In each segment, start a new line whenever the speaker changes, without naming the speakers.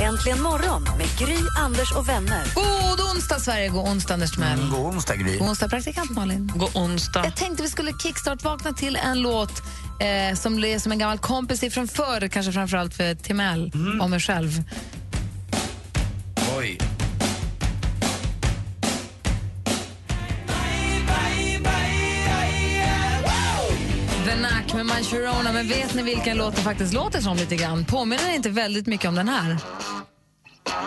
Äntligen morgon med Gry, Anders och vänner.
God onsdag, Sverige! God onsdag, Anders Timell.
God onsdag, Gry.
God onsdag, praktikant Malin.
God onsdag.
Jag tänkte vi skulle kickstart-vakna till en låt eh, som är som en gammal kompis ifrån förr, kanske framförallt för Timell och mig själv.
Oj.
The Knack med My Sharona. Men vet ni vilken låt det faktiskt låter som lite grann? Påminner inte väldigt mycket om den här?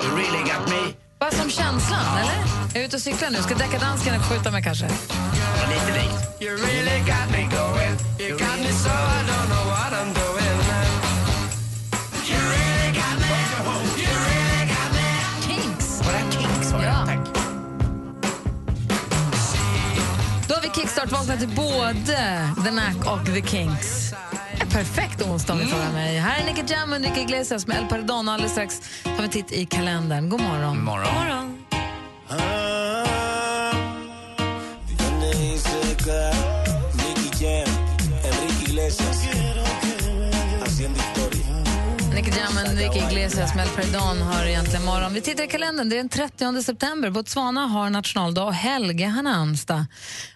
You really got me.
Bara som känslan, eller? Jag är ute och cyklar nu. Ska deckardanskarna skjuta mig kanske?
Ja, lite likt. You really got me going. You got me so I don't know what I'm doing. You really got me. You really got me.
Kinks!
Var det här Kinks? Var det?
Ja.
Tack.
Då har vi kickstart-vaknat till både The Knack och The Kinks. Perfekt onsdag om ni frågar mig. Här är Nicky Jam och Enrique Iglesias med El Perdón. Alldeles strax tar vi en titt i kalendern. God morgon.
Morgon.
morgon.
Jam och Enrique Iglesias med El Perdón har egentligen morgon. Vi tittar i kalendern. Det är den 30 september. Botswana har nationaldag och Helge har namnsdag.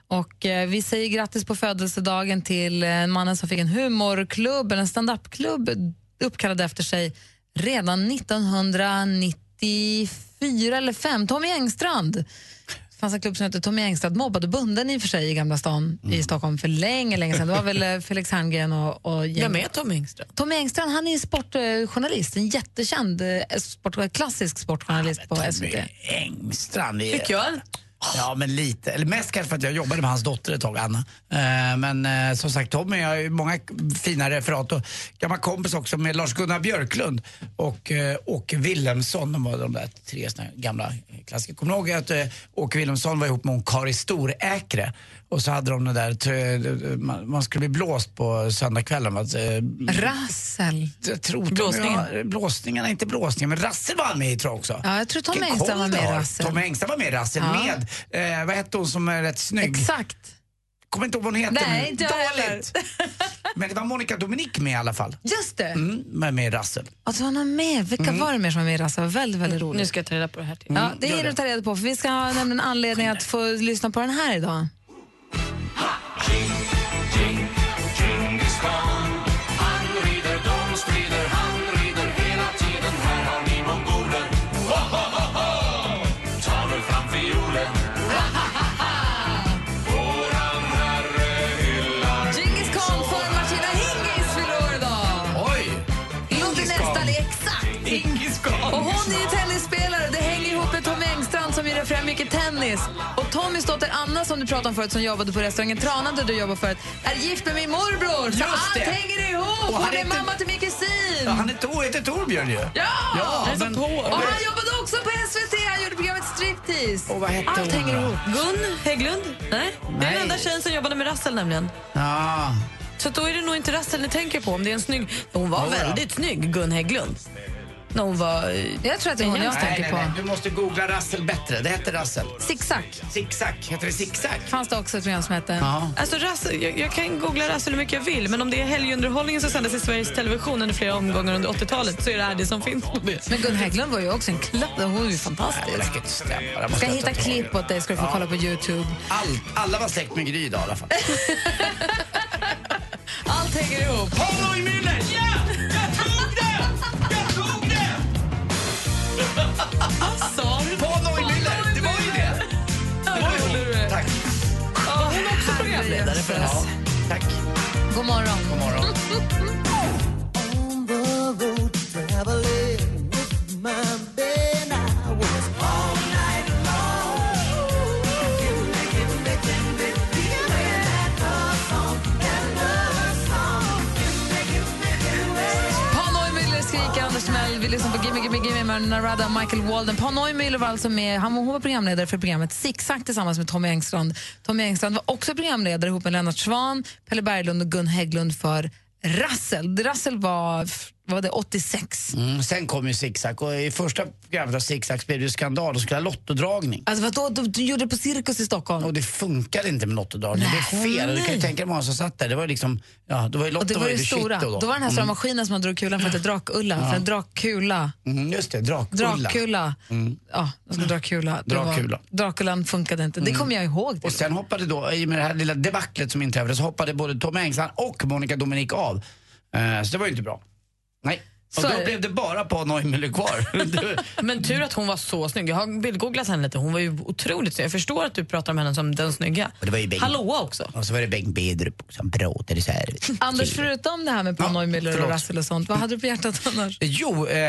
Och eh, vi säger grattis på födelsedagen till eh, mannen som fick en humorklubb, eller en standupklubb uppkallad efter sig redan 1994 eller 5. Tommy Engstrand. Fanns en klubb som hette Tommy Engstrand, mobbade bunden i och för sig i Gamla stan i Stockholm för länge, länge sedan. Det var väl eh, Felix Herngren och, och.
Vem är Tom Engström?
Tommy Engstrand han är sportjournalist, en jättekänd eh, sport, klassisk sportjournalist på SVT.
Tommy Engstrand. är-
Tycker jag.
Ja, men lite. Eller mest kanske för att jag jobbade med hans dotter ett tag, Anna. Eh, men eh, som sagt, Tommy har ju många fina referat och gammal kompis också med Lars-Gunnar Björklund och eh, Åke Wilhelmsson. De var de där tre gamla klassiker. Kommer du ihåg att Åke Wilhelmsson var ihop med hon Kari Storäkre? Och så hade de det där, man, skulle bli blåst på söndagskvällen. Eh,
Rassel.
jag tror
Blåsningen.
var- Blåsningarna, inte blåsningen, men Rassel var med i tror jag också.
Ja, jag tror Tom Engstrand var med i
du har.
Rassel.
Tom Engstrand var med i Rassel
Ja.
med, eh, vad hette hon som är rätt snygg?
Exakt.
Kommer inte ihåg vad hon heter
Nej, inte jag heller.
Dåligt. Men det var Monica Dominic med i alla fall.
Just det.
Mm, med, med i Rassel.
Alltså, han var med. Vilka var det mer som var med i Rassel? Väldigt, väldigt roligt.
Nu ska jag ta reda på det här till.
Ja, det är det
det.
att ta reda på, för vi ska ha nämligen anledning att få lyssna på den här idag. Tennis. Och Tommys dotter Anna som du pratade om förut som jobbade på restaurangen Tranan där du jobbade förut är gift med min morbror. Så
Just
allt
det.
hänger ihop.
Och
Hon
han
är
heter-
mamma till min kusin.
Ja, han är Tor, heter Torbjörn ju.
Ja!
Ja, men-
på.
Och han jobbade också på SVT. Han gjorde programmet Striptease.
Och vad hette
Allt
hon
hänger ihop.
Gun Hägglund? Nej. Det är
Nej.
den enda tjejen som jobbade med Rassel nämligen.
Ja.
Så då är det nog inte Rassel ni tänker på. Om det är en snygg... Hon var
Jodå.
väldigt snygg, Gun Hägglund. När hon var...
Jag tror att det är hon jag
Nej,
tänker
nej,
på.
nej, du måste googla Rassel bättre. Det heter Rassel.
Zigzag
Zigzag, heter det zigzag?
fanns det också ett program som hette.
Ja.
Alltså Rassel, jag, jag kan googla Rassel hur mycket jag vill men om det är helgunderhållningen som sändes i Sveriges Television under flera omgångar under 80-talet så är det här det som finns på.
Men Gun Hägglund var ju också en klapp. Hon var ju
Nej,
fantastisk.
det stämma. Det
ska
jag
hitta klipp åt dig ska du få kolla på Youtube.
All, alla var släkt med Gry idag i alla fall.
Allt hänger ihop.
Paolo i
God morgon.
God morgon.
lyssnar på Gimme Gimme Gimme med Narada och Michael Walden. Paul Neumüller var alltså med, han var, hon var programledare för programmet Zigzag tillsammans med Tommy Engstrand. Tommy Engstrand var också programledare ihop med Lennart Svan, Pelle Berglund och Gun Hägglund för Rassel. Rassel var, var det 86.
Mm, sen kom ju Zigzag och i första programmet av Zigzag blev det ju skandal och skulle ha lottodragning.
Alltså vadå, du, du gjorde det på Cirkus i Stockholm?
Och det funkade inte med lottodragning. Det är fel. Du kan ju tänka dig många som satt där. Det var liksom, ja, det var ju
och det
Lotto
var
ju
det stora. Då.
då.
var den här stora maskinen som man drog kulan för att det Drakulla. För en drakkula.
Mm, just det, Drakulla.
Drakkula. Ja, jag skulle Dracula. Det var-
Drakulla.
Drakulan funkade inte. Det kommer jag ihåg.
Och sen hoppade då, i och med det här lilla debaclet som inträffade, så hoppade både Tom Engstrand och Monica Dominik av. Eh, så det var ju inte bra. Nej. Och
Så
då blev det bara Paul Neumüller kvar.
Men tur att hon var så snygg. Jag har bildgooglat henne lite. Hon var ju otroligt snygg. Jag förstår att du pratar om henne som den snygga.
Och det var ju Bengt.
Hallå också.
och så var det Bengt Bedrup som pratade så här.
Anders, förutom det här med Paul
Ja,
Neumüller och. Rassel och sånt, vad hade du på hjärtat annars?
Jo, eh,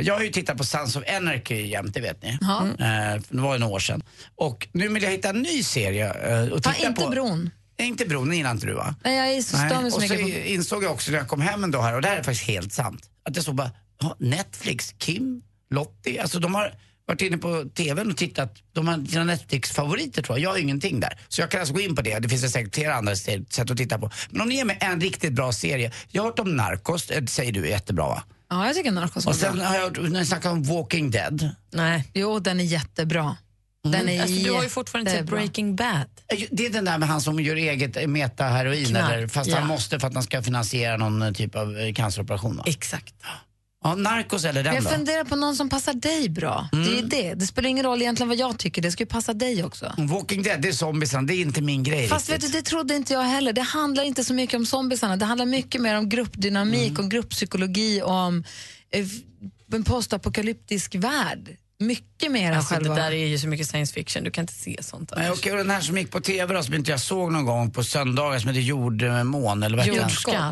jag har ju tittat på Sons of Anarchy jämt, det vet ni.
Ja.
Eh, det var ju några år sedan. Och nu vill jag hitta en ny serie eh, och
Ta
titta
inte
på.
bron.
Nej, inte bron, det gillar inte du va?
Nej, jag är så så
Och så
på...
insåg jag också när jag kom hem en dag här, och det här är faktiskt helt sant, att jag såg bara, Netflix, Kim, Lottie, alltså de har varit inne på TVn och tittat, de har sina Netflix-favoriter tror jag, jag har ingenting där. Så jag kan alltså gå in på det, det finns säkert flera andra sätt att titta på. Men om ni ger mig en riktigt bra serie, jag har hört om Narcos, det säger du är jättebra va?
Ja, jag tycker Narcos var
Och sen
bra.
har jag hört, när jag snackar om Walking Dead,
Nej.
Jo, den är jättebra. Den är
Alltså, du har ju fortfarande sett
jättebra.
Breaking Bad.
Eh, Det är den där med han som gör eget meta-heroin,
Knark,
eller, fast
ja.
han måste för att han ska finansiera någon eh, typ av eh, canceroperation va?
Exakt.
Ja, Narcos eller den
Jag
då?
funderar på någon som passar dig bra. Det är ju det. Det spelar ingen roll egentligen vad jag tycker, det ska ju passa dig också.
Walking Dead, det är zombiesarna, det är inte min grej
Fast vet du, det trodde inte jag heller. Det handlar inte så mycket om zombiesarna. Det handlar mycket mer om gruppdynamik,
Mm.
om grupppsykologi, om eh, en postapokalyptisk värld. Mycket mer än
Alltså, det
själva...
där är ju så mycket science fiction. Du kan inte se sånt.
Nej, okej, och den här som gick på TV då, som inte jag såg någon gång på söndagar som heter Jordmån eller vad.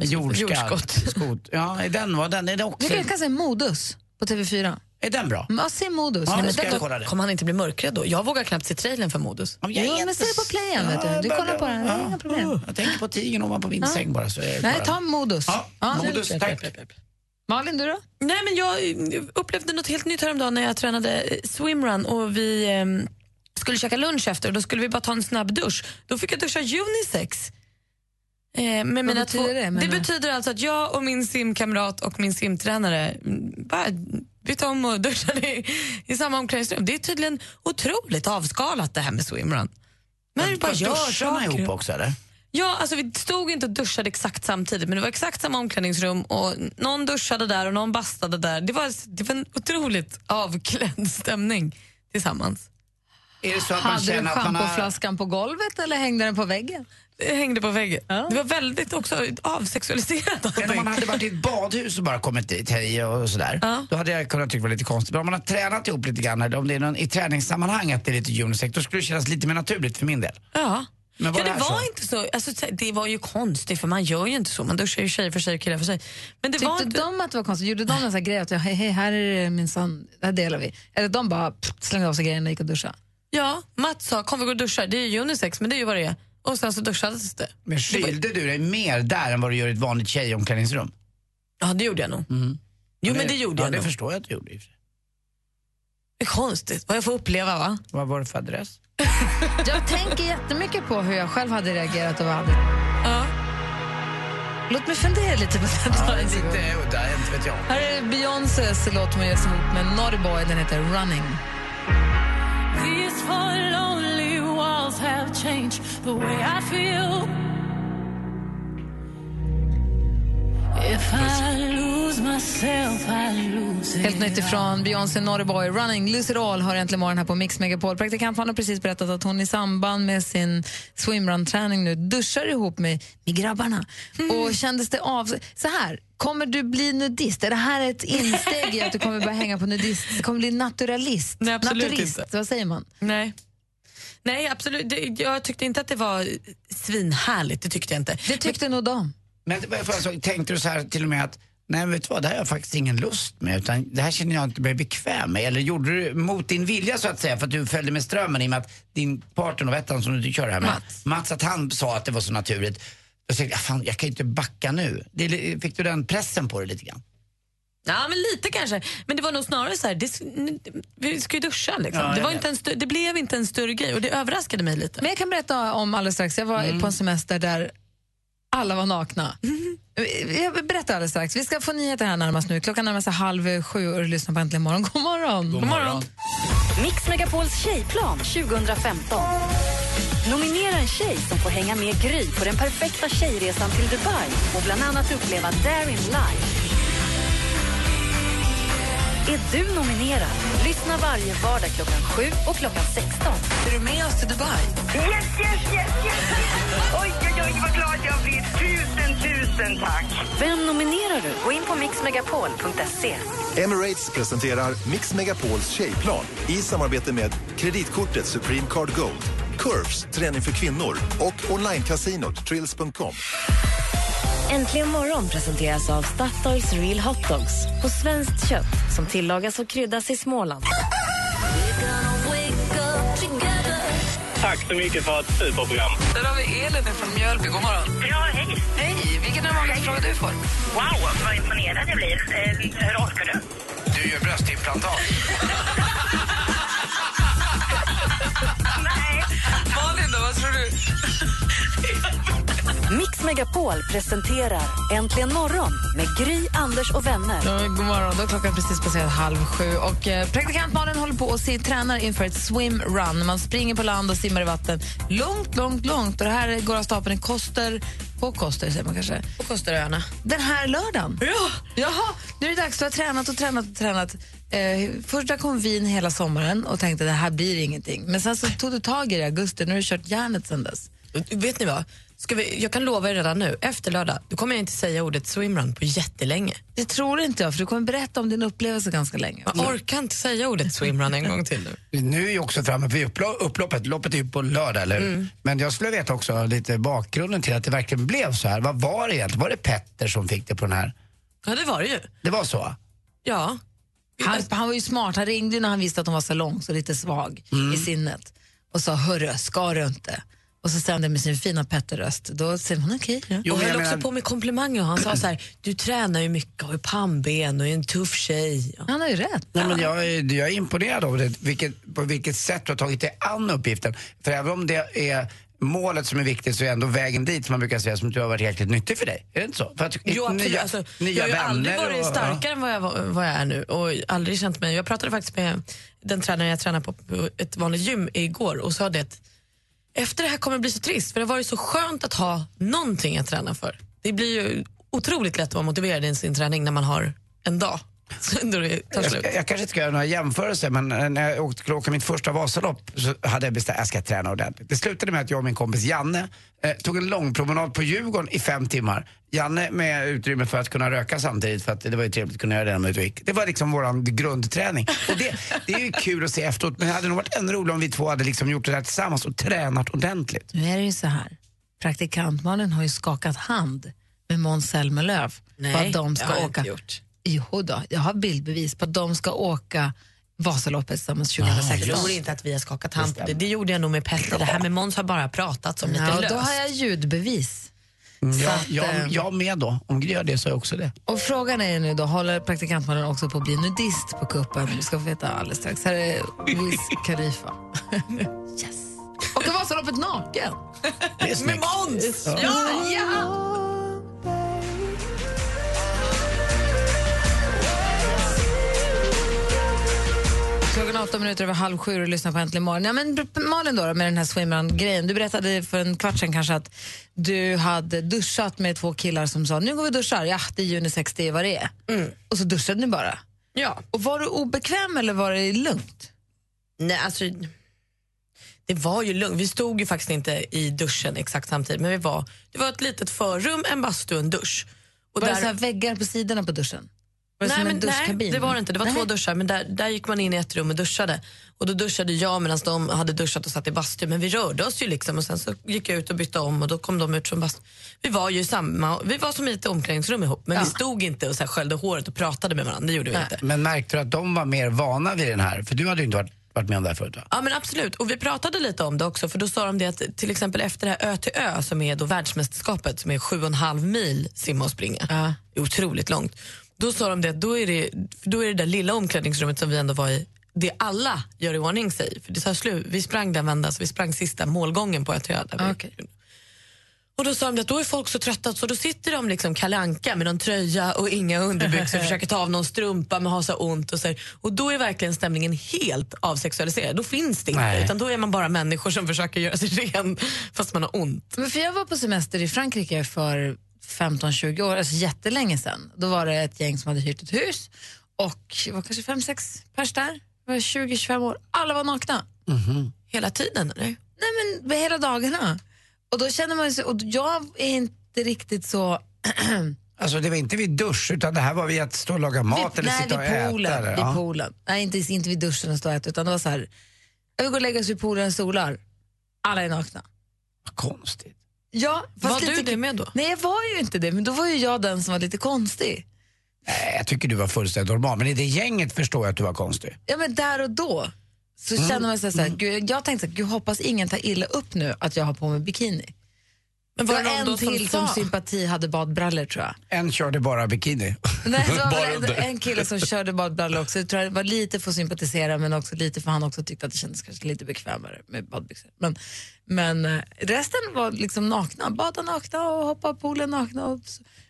Jordskott.
Skot. Ja, är den, var den, är det också,
Vi kan säga Modus på TV4.
är den bra?
Ja, se Modus.
Ja,
Nej,
då
men den-
det.
Kommer han inte bli mörkrädd då? Jag vågar knappt se trailern för Modus.
Ja, är
Jo, men se det på playen, vet du. Du kollar på den, det
ja.
inga problem.
Jag tänker på tigern ovanpå min säng bara så
Nej, ta Modus.
Ja, Modus, tack.
Malin, du då?
Nej, men jag eh, upplevde något helt nytt häromdagen när jag tränade eh, swimrun och vi eh, skulle käka lunch efter och då skulle vi bara ta en snabb dusch. Då fick jag duscha unisex. Eh, med mina
betyder
två,
det, menar
det betyder alltså att jag och min simkamrat och min simtränare mm, bara bytte om och duschade i, i samma omklädningsrum. Det är tydligen otroligt avskalat det här med swimrun. Men vi bara gör saker.
ihop också eller?
Ja, alltså vi stod inte och duschade exakt samtidigt men det var exakt samma omklädningsrum och någon duschade där och någon bastade där. Det var, det var en otroligt avklädd stämning tillsammans.
Är det så att man
Hade du schampoflaskan på golvet eller hängde den på väggen?
Det hängde på väggen. Det var väldigt också avsexualiserat
om man hade varit i ett badhus och bara kommit dit, hej och sådär.
Ja.
Då hade jag kunnat tycka det var lite konstigt. Men om man har tränat ihop lite grann, eller om det är någon, i träningssammanhang att det är lite unisex, då skulle det kännas lite mer naturligt för min del.
Ja.
Men var
ja,
det
det var
så?
inte så. Alltså, det var ju konstigt för man gör ju inte så. Man duschar ju tjejer för sig och killar för sig. Men det var
Tyckte
inte...
de att det var konstigt? Gjorde de sån här grej att hej, hej, här är det min son, det här delar vi? Eller de bara pff, slängde av sig grejerna och gick och duschade?
Ja, Mats sa kom vi går och duschar. Det är ju unisex men det är ju vad det är. Och sen så duschades det.
Men skylde du dig mer där än vad du gör i ett vanligt tjejomklädningsrum?
Ja, det gjorde jag nog. Jo, men det gjorde
ja,
jag
det
nog.
förstår jag att du gjorde.
Det är konstigt vad jag får uppleva va?
Vad var det för adress?
Jag tänker jättemycket på hur jag själv hade reagerat och vad hade...
Ja.
Låt mig fundera lite på det.
Ja, lite udda, inte vet jag.
Här är Beyoncés låt man gör ihop med Naughty Boy, den heter Running.
These four lonely walls have changed the way I feel.
Helt nytt ifrån Beyoncé, Naughty Boy, Running. Lucy Rahl har äntligen morgon här på Mix Megapol. Praktikant har precis berättat att hon i samband med sin swimrun-träning nu duschar ihop med, med grabbarna. Och kändes det av... Så här, kommer du bli nudist? Är det här ett insteg i att du kommer börja hänga på nudist? Du kommer bli naturalist?
Nej, absolut
Naturist,
inte.
vad säger man?
Nej. Nej, absolut. Det, jag tyckte inte att det var svinhärligt. Det tyckte jag inte.
Det tyckte nog de.
Men alltså, tänkte du så här till och med att Nej vet du vad, det här har jag faktiskt ingen lust med utan det här känner jag inte mig bekväm med. Eller gjorde du mot din vilja så att säga för att du följde med strömmen i och med att din partner och ettan som du kör det här med,
Mats.
Mats att han sa att det var så naturligt. Då tänkte jag, fan jag kan ju inte backa nu. Det, fick du den pressen på dig lite grann?
Ja, men lite kanske. Men det var nog snarare så här, det, vi ska ju duscha liksom.
Ja,
det,
jag
var
vet.
inte en stö- det blev inte en större grej och det överraskade mig lite.
Men jag kan berätta om alldeles strax. Jag var på en semester där alla var nakna. Jag berättar alldeles strax. Vi ska få nyheter här närmast nu. Klockan närmar sig halv sju och du lyssnar på Äntligen morgon. God morgon!
God morgon.
Mix Megapols tjejplan 2015. Nominera en tjej som får hänga med Gry på den perfekta tjejresan till Dubai och bland annat uppleva Darin live. Är du nominerad? Lyssna varje vardag klockan 7 och klockan 16.
Är du med oss till Dubai?
Yes, yes, yes, yes! Oj, oj, oj, vad glad jag blir. Tusen, tack.
Vem nominerar du? Gå in på mixmegapol.se.
Emirates presenterar Mix Megapols tjejplan i samarbete med kreditkortet Supreme Card Gold, Curves, träning för kvinnor och onlinecasinot Trills.com.
Äntligen morgon presenteras av Statoils Real Hot Dogs på svenskt kött som tillagas och kryddas i Småland.
Tack så mycket för ett superprogram.
Där har vi Elin från Mjölby. God morgon.
Ja, hej.
Hej! Vilken är vanligaste frågan du får?
Wow, vad imponerad jag blir. Eh, hur orkar du?
Du gör bröstimplantat.
Mix Megapol presenterar Äntligen morgon med Gry, Anders och vänner.
Ja, god morgon. Då klockan precis passerat halv sju. Och, eh, praktikant Malin håller på och se, tränar inför ett swimrun. Man springer på land och simmar i vatten långt, långt, långt. Och det här går av stapeln i Koster, på Koster säger man kanske.
På Kosteröarna.
Den här lördagen. Ja. Jaha, nu är det dags. Du har tränat och tränat och tränat. Eh, först drack hon vin hela sommaren och tänkte det här blir ingenting. Men sen så tog du tag i det i augusti. Nu har du kört järnet sen dess.
Vet ni vad? Ska vi, jag kan lova er redan nu, efter lördag, då kommer jag inte säga ordet swimrun på jättelänge.
Det tror inte jag, för du kommer berätta om din upplevelse ganska länge.
Jag orkar inte säga ordet swimrun en gång till nu.
Nu är ju också framme vid upplo- upploppet. Loppet är ju på lördag, eller hur? Men jag skulle veta också lite bakgrunden till att det verkligen blev så här. Vad var det egentligen? Var det Petter som fick det på den här?
Ja, det var det ju.
Det var så?
Ja.
Han, han var ju smart. Han ringde ju när han visste att hon var så lång, så lite svag i sinnet och sa hörru, ska du inte? Och så sände med sin fina Petter-röst. Då säger hon okej. ja.
Jo,
och höll också på med komplimanger. Han sa så här, du tränar ju mycket och har pannben och är en tuff tjej. Ja.
Han har ju rätt.
Nej, men jag, är- jag är imponerad av det, vilket, på vilket sätt du har tagit dig an uppgiften. För även om det är målet som är viktigt så är ändå vägen dit som man brukar säga som du har varit jäkligt nyttig för dig. Är det inte så? För att,
Jo, absolut.
nya,
alltså,
nya
jag har ju aldrig varit
och-
starkare än vad jag, vad jag är nu och aldrig känt mig... Jag pratade faktiskt med den tränare jag tränar på, på ett vanligt gym igår och sa det att efter det här kommer det bli så trist för det har varit så skönt att ha någonting att träna för. Det blir ju otroligt lätt att vara motiverad i sin träning när man har en dag
Jag, ska- jag kanske inte ska göra några jämförelser men eh, när jag åkte, skulle åka mitt första Vasalopp så hade jag bestämt att jag ska träna ordentligt. Det slutade med att jag och min kompis Janne eh, tog en lång promenad på Djurgården i fem timmar. Janne med utrymme för att kunna röka samtidigt för att det var ju trevligt att kunna göra det när man var ute och gick. Det var liksom våran grundträning. Och det, det är ju kul att se efteråt men det hade nog varit ännu roligare om vi två hade liksom gjort det där tillsammans och tränat ordentligt.
Nu är det ju så här. Praktikantmannen har ju skakat hand med Måns Zelmerlöw
Nej,
att de ska åka.
inte gjort.
Jo då, jag har bildbevis på att de ska åka Vasaloppet tillsammans
Jag
2016.
tror inte att vi har skakat hand på det. Det gjorde jag nog med Petter. Det här med Måns har bara pratat om lite
Ja, och
löst.
då har jag ljudbevis.
Mm, jag,
att,
jag,
eh,
jag med då. Om Gry gör det så är jag också det.
Och frågan är nu då, håller praktikantmannen också på att bli nudist på kuppen? Vi ska få veta alldeles strax. Här är Wiz Khalifa. yes. Och Vasaloppet naken.
Det är
Med. Måns!
Ja, ja. Klockan är åtta minuter över halv sju och lyssnar på Äntligen morgon. Ja, men Malin då, med den här swimrun-grejen. Du berättade för en kvart sedan kanske att du hade duschat med två killar som sa nu går vi och duschar. Ja, det är unisex, det är vad det är. Och så duschade ni bara.
Ja.
Och var du obekväm eller var det lugnt?
Nej, alltså, det var ju lugnt. Vi stod ju faktiskt inte i duschen exakt samtidigt, men vi var, det var ett litet förrum, en bastu och en dusch. Och
Var det så här väggar på sidorna på duschen? Var det
nej,
som en
men, nej,
duschkabin?
det var det inte. Det var
Nej.
två duschar, men där, där gick man in i ett rum och duschade. Och då duschade jag medan de hade duschat och satt i bastu. Men vi rörde oss ju liksom och sen så gick jag ut och bytte om och då kom de ut från bastu. Vi var ju samma, vi var som i ett omklädningsrum ihop, men vi stod inte och så här sköljde håret och pratade med varandra. Det gjorde vi inte.
Men märkte du att de var mer vana vid den här? För du hade ju inte varit, varit med om det här förut va?
Ja men absolut, och vi pratade lite om det också för då sa de det att till exempel efter det här Ö till Ö som är då världsmästerskapet som är sju och en halv mil simma och springa, är otroligt långt. Då sa de det då är det, då är det där lilla omklädningsrummet som vi ändå var i, det alla gör i ordning sig. För det tar slut. Vi sprang den vändan, så vi sprang sista målgången på ett där vi- Och då sa de att då är folk så trötta så då sitter de liksom Kalle Anka med någon tröja och inga underbyxor och försöker ta av någon strumpa men har så ont. Och, så här. och då är verkligen stämningen helt avsexualiserad. Då finns det inte,
Nej.
utan då är man bara människor som försöker göra sig ren fast man har ont.
Men för jag var på semester i Frankrike för 15-20 år, alltså jättelänge sedan. Då var det ett gäng som hade hyrt ett hus och det var kanske 5-6 pers där. Det var 20-25 år. Alla var nakna.
Hela tiden eller?
Nej men hela dagarna. Och då känner man sig, och jag är inte riktigt så...
Alltså det var inte vid dusch utan det här var vid att stå och laga mat eller
Nej,
sitta och
vid
äta.
poolen.
eller?
Vid
Ja.
poolen. Nej, inte, inte vid duschen och stå och äta, utan det var så här, jag vill gå och lägga oss vid poolen och solar. Alla är nakna.
Konstigt.
Ja,
Var du det med då?
Nej, jag var ju inte det, men då var ju jag den som var lite konstig.
Nej, jag tycker du var fullständigt normal. Men i det gänget förstår jag att du var konstig.
Ja, men där och då så
Mm.
känner man sig så här, gud, jag tänkte så här, gud hoppas ingen tar illa upp nu att jag har på mig bikini.
Men var
var
det någon
en
som
till som,
sa?
sympati hade badbrallor tror jag.
En körde bara bikini.
Nej, det var
bara under.
en kille som körde badbrallor också. Jag tror det var lite för att sympatisera men också lite för han också tyckte att det kändes kanske lite bekvämare med badbyxor. Men, men eh, resten var liksom nakna, bada nakna och hoppa i poolen nakna. Och,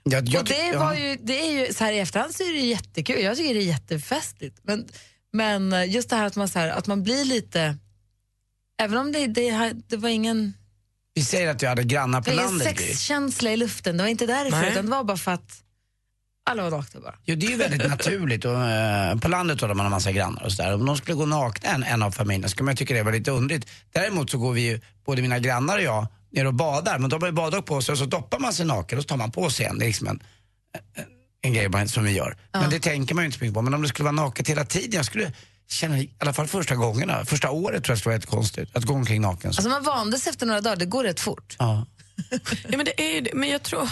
Jag, jag,
och det,
ja.
var ju, det är ju, så här i efterhand så är det jättekul, jag tycker det är jättefestligt. Men, men eh, just det här att man, så här, att man blir lite, även om det, det, det var ingen,
Vi säger att jag hade grannar
det
på
ingen
landet. Gry.
sexkänsla i luften, det var inte därför
Nej.
utan det var bara för att alla var nakna bara.
Jo, det är ju väldigt naturligt. Och, eh, på landet då, där man har massa grannar och sådär. Om de skulle gå nakna, en, en av familjerna, skulle man tycka det var lite underligt. Däremot så går vi ju, både mina grannar och jag, ner och badar. Men de har ju badrock på sig och så doppar man sig naken och så tar man på sig en. Det är liksom en, en, en grej som vi gör. Men det tänker man ju inte så mycket på. Men om det skulle vara naket hela tiden, jag skulle känna, i alla fall första gångerna, första året tror jag skulle vara konstigt. Att gå omkring naken. Så.
Alltså man vande sig efter några dagar, det går rätt fort.
Ja.
Ja, men det är ju det. Men jag tror...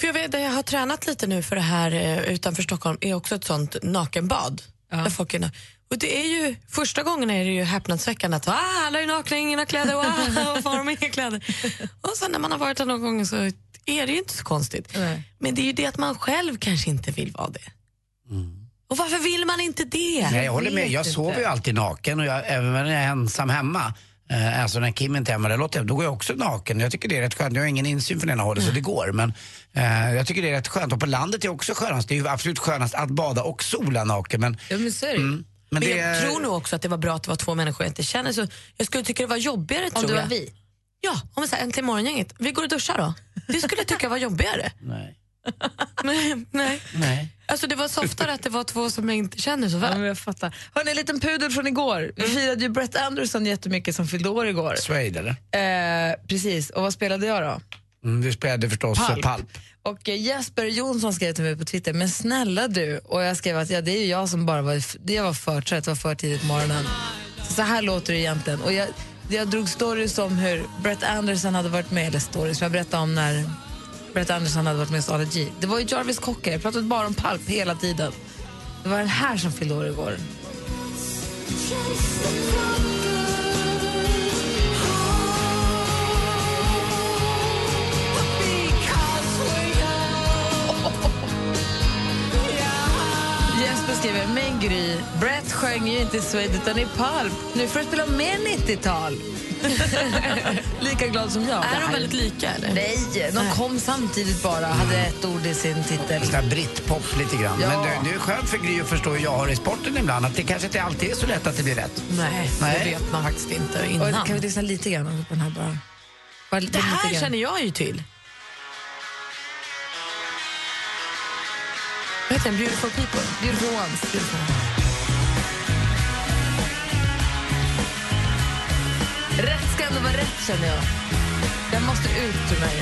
För jag vet, jag har tränat lite nu för det här eh, utanför Stockholm är också ett sånt nakenbad. Där folk är och det är ju, första gången är det ju häpnadsväckande att ah, alla är nakna, ingen har kläder, wow, varför har de inga kläder? Och sen när man har varit där någon gång så är det ju inte så konstigt. Men det är ju det att man själv kanske inte vill vara det. Och varför vill man inte det?
Nej, jag håller med. Jag sover ju alltid naken och jag, även när jag är ensam hemma. Eh, alltså när Kim inte är hemma, eller Lotta, då går jag också naken. Jag tycker det är rätt skönt. Jag har ingen insyn från ena hållet så det går. Men eh, jag tycker det är rätt skönt. Och på landet är det också skönast. Det är ju absolut skönast att bada och sola naken. Men,
ja, men så är det
mm,
Men,
men det
jag tror nog också att det var bra att det var två människor jag inte känner. Så jag skulle tycka det var jobbigare.
Om det var
jag.
vi.
Ja, om vi säger äntligen morgongänget. Vi går och duschar då. Det skulle jag tycka var jobbigare.
Nej.
nej, nej.
Nej.
Alltså det var softare att det var två som jag inte känner så väl.
Ja, men jag fattar. Hörrni, en liten pudel från igår. Vi firade ju Brett Anderson jättemycket som fyllde år igår.
Suede eller?
Eh, precis, och vad spelade jag då?
Mm, du spelade förstås
Palp.
palp.
Och eh, Jesper Jonsson skrev till mig på Twitter, men snälla du, och jag skrev att ja, det är ju jag som bara var, det var för trött, var för tidigt på morgonen. Så, så här låter det egentligen. Och jag, jag drog stories om hur Brett Anderson hade varit med, eller stories, jag berättade om när Brett Anderson hade varit med hos Ali G. Det var ju Jarvis Cocker, jag pratade bara om Palp hela tiden. Det var den här som fyllde år igår. Jesper skriver, men Gry, Brett sjöng ju inte i Suede utan i Pulp. Nu får du spela mer 90-tal. Lika glad som jag.
Är de väldigt lika eller?
Nej, de kom samtidigt bara, hade ett ord i sin titel.
Brittpop lite grann.
Ja.
Men det, det är skönt för Gry att förstå hur jag har i sporten ibland. Att det kanske inte alltid är så lätt att det blir rätt.
Nej,
Nej.
det vet man faktiskt inte
Och
innan.
kan vi lyssna lite grann på den här bara? bara
Det här
grann.
känner jag ju till. Vad heter den? Beautiful people?
Beautiful ones. Beautiful ones. Rätt ska ändå vara rätt känner jag. Den måste ut ur mig.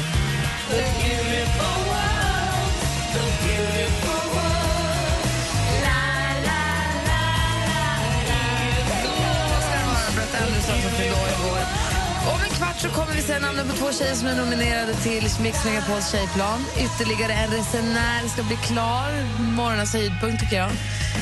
Kvart så kommer vi säga namnen på två tjejer som är nominerade till Mix Megapols tjejplan. Ytterligare en resenär ska bli klar. Morgonens höjdpunkt tycker jag.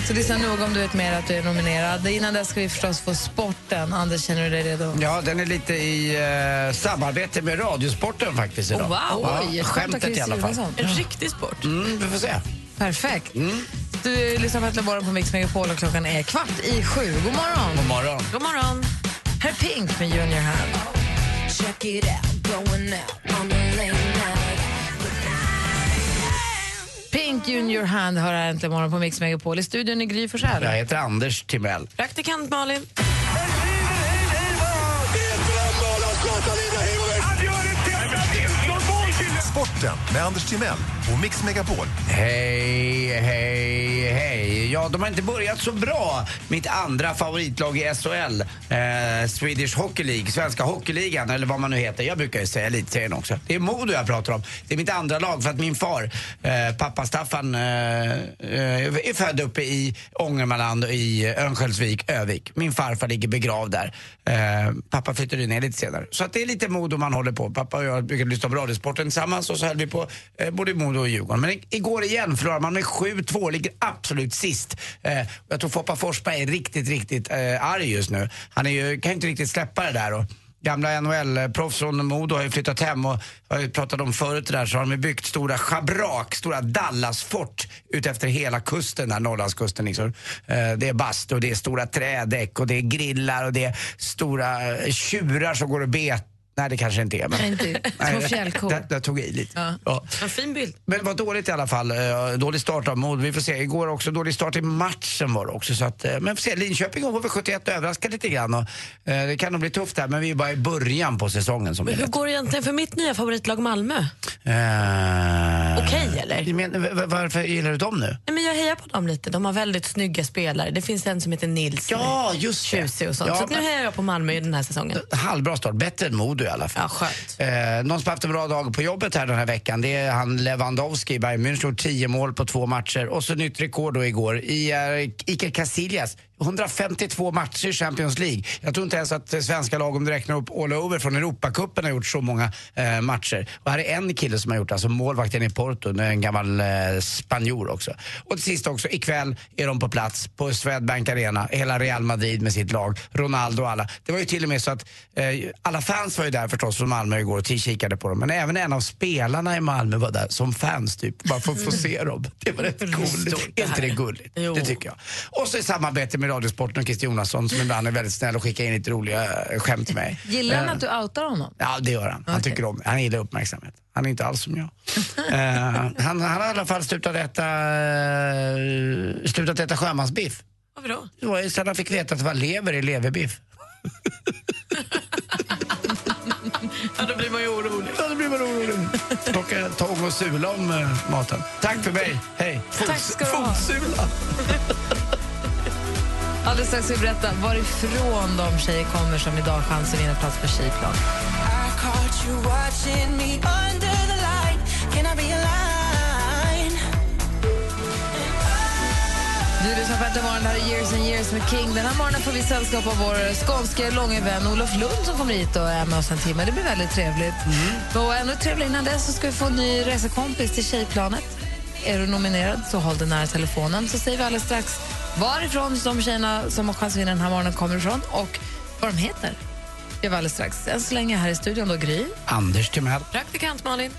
Så lyssna noga om du vet mer att du är nominerad. Innan dess ska vi förstås få sporten. Anders, känner du dig redo?
Ja, den är lite i eh, samarbete med Radiosporten faktiskt idag.
Oh, wow.
Ja,
Oj, skönt att
skämtet i alla fall.
En riktig sport.
Mm, vi får se.
Perfekt. Du lyssnar på Äntligen morgon på Mix Megapol och klockan är kvart i sju. God morgon.
God morgon.
God morgon.
Här är Pink med Junior Hand.
Check it out, going out on the late night.
Pink Junior Hand hör här äntligen morgon på Mix Megapol. I studion är Gry Forssell.
Jag heter Anders Timell.
Praktikant Malin.
Sporten med Anders Timell och Mix Megapol.
Hej, hej, hej. Ja, de har inte börjat så bra. Mitt andra favoritlag i SHL, eh, Swedish Hockey League, Svenska Hockeyligan eller vad man nu heter. Jag brukar ju säga elitserien också. Det är Modo jag pratar om. Det är mitt andra lag för att min far, eh, pappa Staffan, eh, eh är född uppe i Ångermanland i Örnsköldsvik, Övik. Min farfar ligger begravd där. Eh, pappa flyttade ner lite senare. Så att det är lite Modo man håller på. Pappa och jag brukar lyssna på Radiosporten tillsammans och så höll vi på eh, både Modo och Djurgården. Men igår igen förlorade man med 7-2, ligger absolut sist. Eh, jag tror Foppa Forsberg är riktigt, riktigt eh, arg just nu. Han är ju, kan ju inte riktigt släppa det där. Och, Gamla NHL-proffs från Modo har ju flyttat hem och jag har ju pratat om förut det där så har de ju byggt stora schabrak, stora Dallasfort utefter hela kusten där, Norrlandskusten liksom. Eh, Det är bastu och det är stora trädäck och det är grillar och det är stora eh, tjurar som går och betar. Nej det kanske inte är men...
Nej, inte. Små fjällkor.
Där, där tog jag i lite. Ja.
En fin bild.
Men var dåligt i alla fall. Eh, Dålig start av Modo. Vi får se. Igår också dålig start i matchen var det också. Så att, eh, men vi får se. Linköping har väl 71 överraskar lite grann. Och, eh, det kan nog bli tufft här men vi är bara i början på säsongen som det
Men hur går det egentligen för mitt nya favoritlag Malmö?
Eh,
Okej, eller?
Men, varför gillar du dem nu?
Nej, men jag hejar på dem lite. De har väldigt snygga spelare. Det finns en som heter Nils.
Ja, just det.
Tjusig och sånt.
Ja,
så att nu
men-
hejar jag på Malmö i den här säsongen.
Halvbra start, bättre än Modo i alla fall.
Ja, skönt.
Eh, någon som haft en bra dag på jobbet här den här veckan det är han Lewandowski i Bayern München. gjort 10 mål på två matcher. Och så nytt rekord då igår i uh, Iker Casillas. 152 matcher i Champions League. Jag tror inte ens att svenska lag, om du räknar upp all over från Europacupen, har gjort så många eh, matcher. Och här är en kille som har gjort alltså målvakten i Porto, en gammal eh, spanjor också. Och till sist också, ikväll är de på plats på Swedbank Arena, hela Real Madrid med sitt lag, Ronaldo och alla. Det var ju till och med så att eh, alla fans var ju där förstås från Malmö igår och kikade på dem. Men även en av spelarna i Malmö var där som fans typ, bara för att få se dem. Det var rätt coolt. Är inte det gulligt?
Jo.
Det tycker jag. Och så i samarbete med Radiosporten och Christer Jonasson som ibland är väldigt snäll och skickar in lite roliga eh, skämt till mig.
Gillar han
Eh,
att du outar honom?
Ja, det gör han. Han
Okej.
tycker om Han gillar uppmärksamhet. Han är inte alls som jag. Eh, han, han har i alla fall slutat äta, uh, slutat äta sjömansbiff.
Varför då?
Det var sen han fick veta att det var lever i leverbiff.
Ja, då blir man ju orolig.
Ja, då blir man orolig. Plocka tång och sula om eh, maten. Tack för mig. Hej.
Tack ska du ha.
Fotsula.
Alldeles strax ska vi berätta varifrån de tjejer kommer som idag har chans att vinna plats på Tjejplan. Du lyssnar på Äntligen morgon. Det här är Years and years med King. Den här morgonen får vi sällskap av vår skånske långe vän Olof Lund som kommer hit och är med oss en timme. Det blir väldigt trevligt. Och ännu trevligare innan dess så ska vi få en ny resekompis till Tjejplanet. Är du nominerad så håll den nära telefonen så säger vi alldeles strax varifrån de tjejerna som har chans att vinna den här morgonen kommer ifrån och vad de heter. Det vi alldeles strax. Än så länge här i studion då Gry.
Anders Timell.
Praktikant Malin.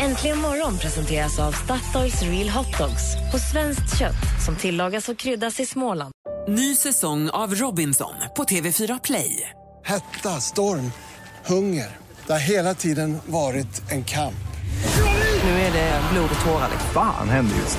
Äntligen morgon presenteras av Statoils Real Hot Dogs på svenskt kött som tillagas och kryddas i Småland.
Ny säsong av Robinson på TV4 Play.
Hetta, storm, hunger. Det har hela tiden varit en kamp.
Nu är det blod och tårar.
Fan händer just